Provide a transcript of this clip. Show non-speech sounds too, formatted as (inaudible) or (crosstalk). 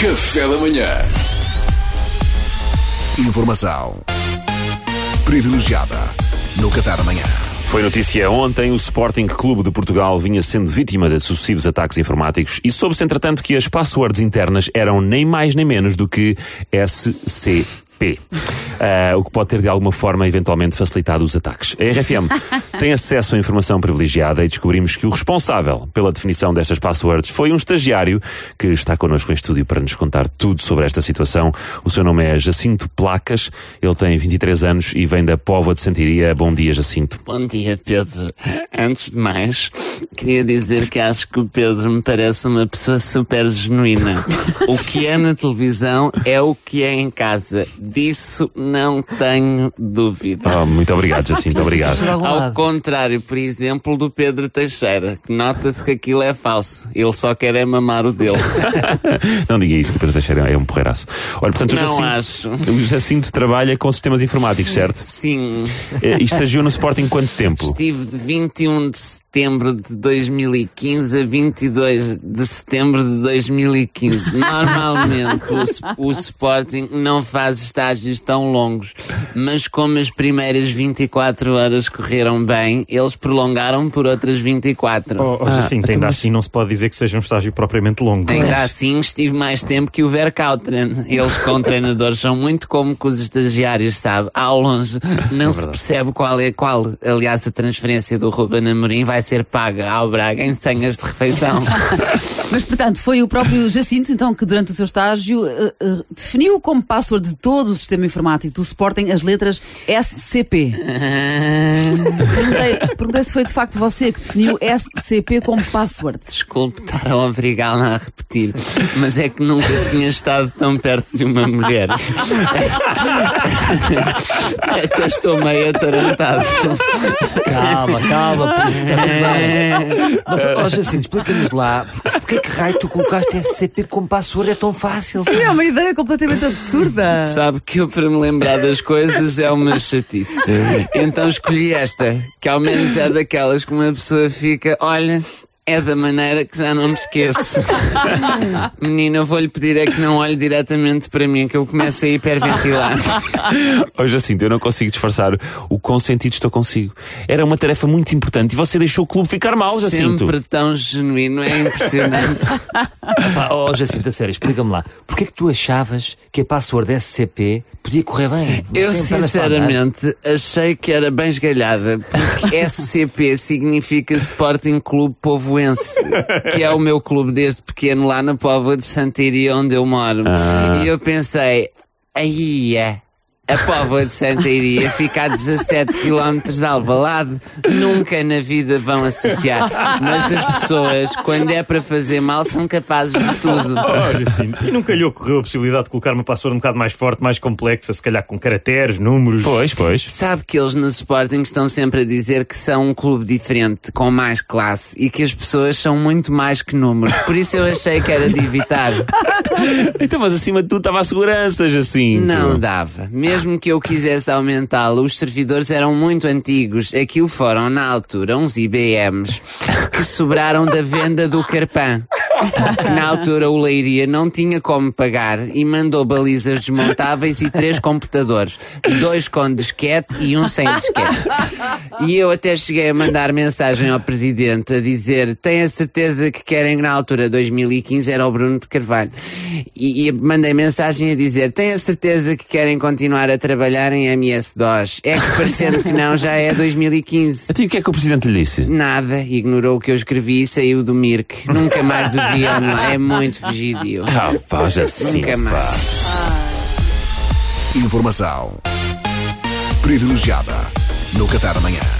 Café da manhã. Informação privilegiada no Café da manhã. Foi notícia ontem, o Sporting Clube de Portugal vinha sendo vítima de sucessivos ataques informáticos e soube-se, entretanto, que as passwords internas eram nem mais nem menos do que SC. Uh, o que pode ter de alguma forma eventualmente facilitado os ataques. A RFM (laughs) tem acesso a informação privilegiada e descobrimos que o responsável pela definição destas passwords foi um estagiário que está connosco em estúdio para nos contar tudo sobre esta situação. O seu nome é Jacinto Placas, ele tem 23 anos e vem da Póvoa de Santiria. Bom dia, Jacinto. Bom dia, Pedro. Antes de mais, queria dizer que acho que o Pedro me parece uma pessoa super genuína. O que é na televisão é o que é em casa Disso não tenho dúvida. Oh, muito obrigado, Jacinto, obrigado. Ao contrário, por exemplo, do Pedro Teixeira, que nota-se que aquilo é falso. Ele só quer é mamar o dele. (laughs) não diga isso, que o Pedro Teixeira é um porreiraço. Olha, portanto, o não Jacinto, acho. (laughs) o Jacinto trabalha com sistemas informáticos, certo? Sim. E estagiou no Sporting quanto tempo? Estive de 21 de setembro de 2015 a 22 de setembro de 2015. (laughs) Normalmente o, o Sporting não faz estágios tão longos, mas como as primeiras 24 horas correram bem, eles prolongaram por outras 24. Oh, oh, assim, ainda assim não se pode dizer que seja um estágio propriamente longo. Ainda assim estive mais tempo que o Verkautren. Eles com (laughs) treinadores são muito como que os estagiários, sabe? Ao longe não se percebe qual é qual. Aliás, a transferência do Ruben Amorim vai ser paga ao Braga em senhas de refeição. (laughs) Mas, portanto, foi o próprio Jacinto, então, que durante o seu estágio uh, uh, definiu como password de todo o sistema informático do Sporting as letras SCP. perguntei, perguntei se foi de facto você que definiu SCP como password. Desculpe estar a obrigá-la a repetir, mas é que nunca tinha estado tão perto de uma mulher. Até estou meio atarantado. Calma, calma. Mas, ó, Jacinto, explica-nos lá, porque é que raio tu colocaste SCP como password? É tão fácil. Sim, é uma ideia completamente absurda. Sabe que eu, para me lembrar das coisas, é uma chatice. Então escolhi esta, que ao menos é daquelas que uma pessoa fica, olha, é da maneira que já não me esqueço. (laughs) Menina, eu vou-lhe pedir é que não olhe diretamente para mim, que eu começo a hiperventilar. (laughs) Hoje assim, eu não consigo disfarçar o quão sentido estou consigo. Era uma tarefa muito importante e você deixou o clube ficar mal, Jacinto. Sempre tão genuíno, é impressionante. (laughs) Pá, oh, Jacinto, a sério, explica-me lá. Porquê é que tu achavas que a password SCP podia correr bem? Eu sinceramente achei que era bem esgalhada, porque SCP significa Sporting Clube Que é o meu clube desde pequeno lá na Póvoa de Santiria, onde eu moro. E eu pensei, aí é. A Póvoa de Santiria fica a 17 km de Alvalade. Nunca na vida vão associar. Mas as pessoas, quando é para fazer mal, são capazes de tudo. Olha, assim, e nunca lhe ocorreu a possibilidade de colocar uma password um bocado mais forte, mais complexa, se calhar com caracteres, números. Pois, pois. Sabe que eles no Sporting estão sempre a dizer que são um clube diferente, com mais classe e que as pessoas são muito mais que números. Por isso eu achei que era de evitar. (laughs) Então, mas acima de tudo estava a segurança, Jacinto. Não dava. Mesmo que eu quisesse aumentá-lo, os servidores eram muito antigos. Aquilo foram, na altura, uns IBMs que sobraram da venda do Carpan. (laughs) Na altura o Leiria não tinha como pagar e mandou balizas desmontáveis e três computadores. Dois com disquete e um sem disquete. E eu até cheguei a mandar mensagem ao presidente a dizer: tem a certeza que querem na altura 2015 era o Bruno de Carvalho. E, e mandei mensagem a dizer: tem a certeza que querem continuar a trabalhar em MS-DOS. É que parecendo que não, já é 2015. Então, e o que é que o presidente lhe disse? Nada, ignorou o que eu escrevi e saiu do Mirk. Nunca mais o vi online. É muito fugidio. Ah, pá, Jacinto. Nunca mais. Informação privilegiada no Café da manhã.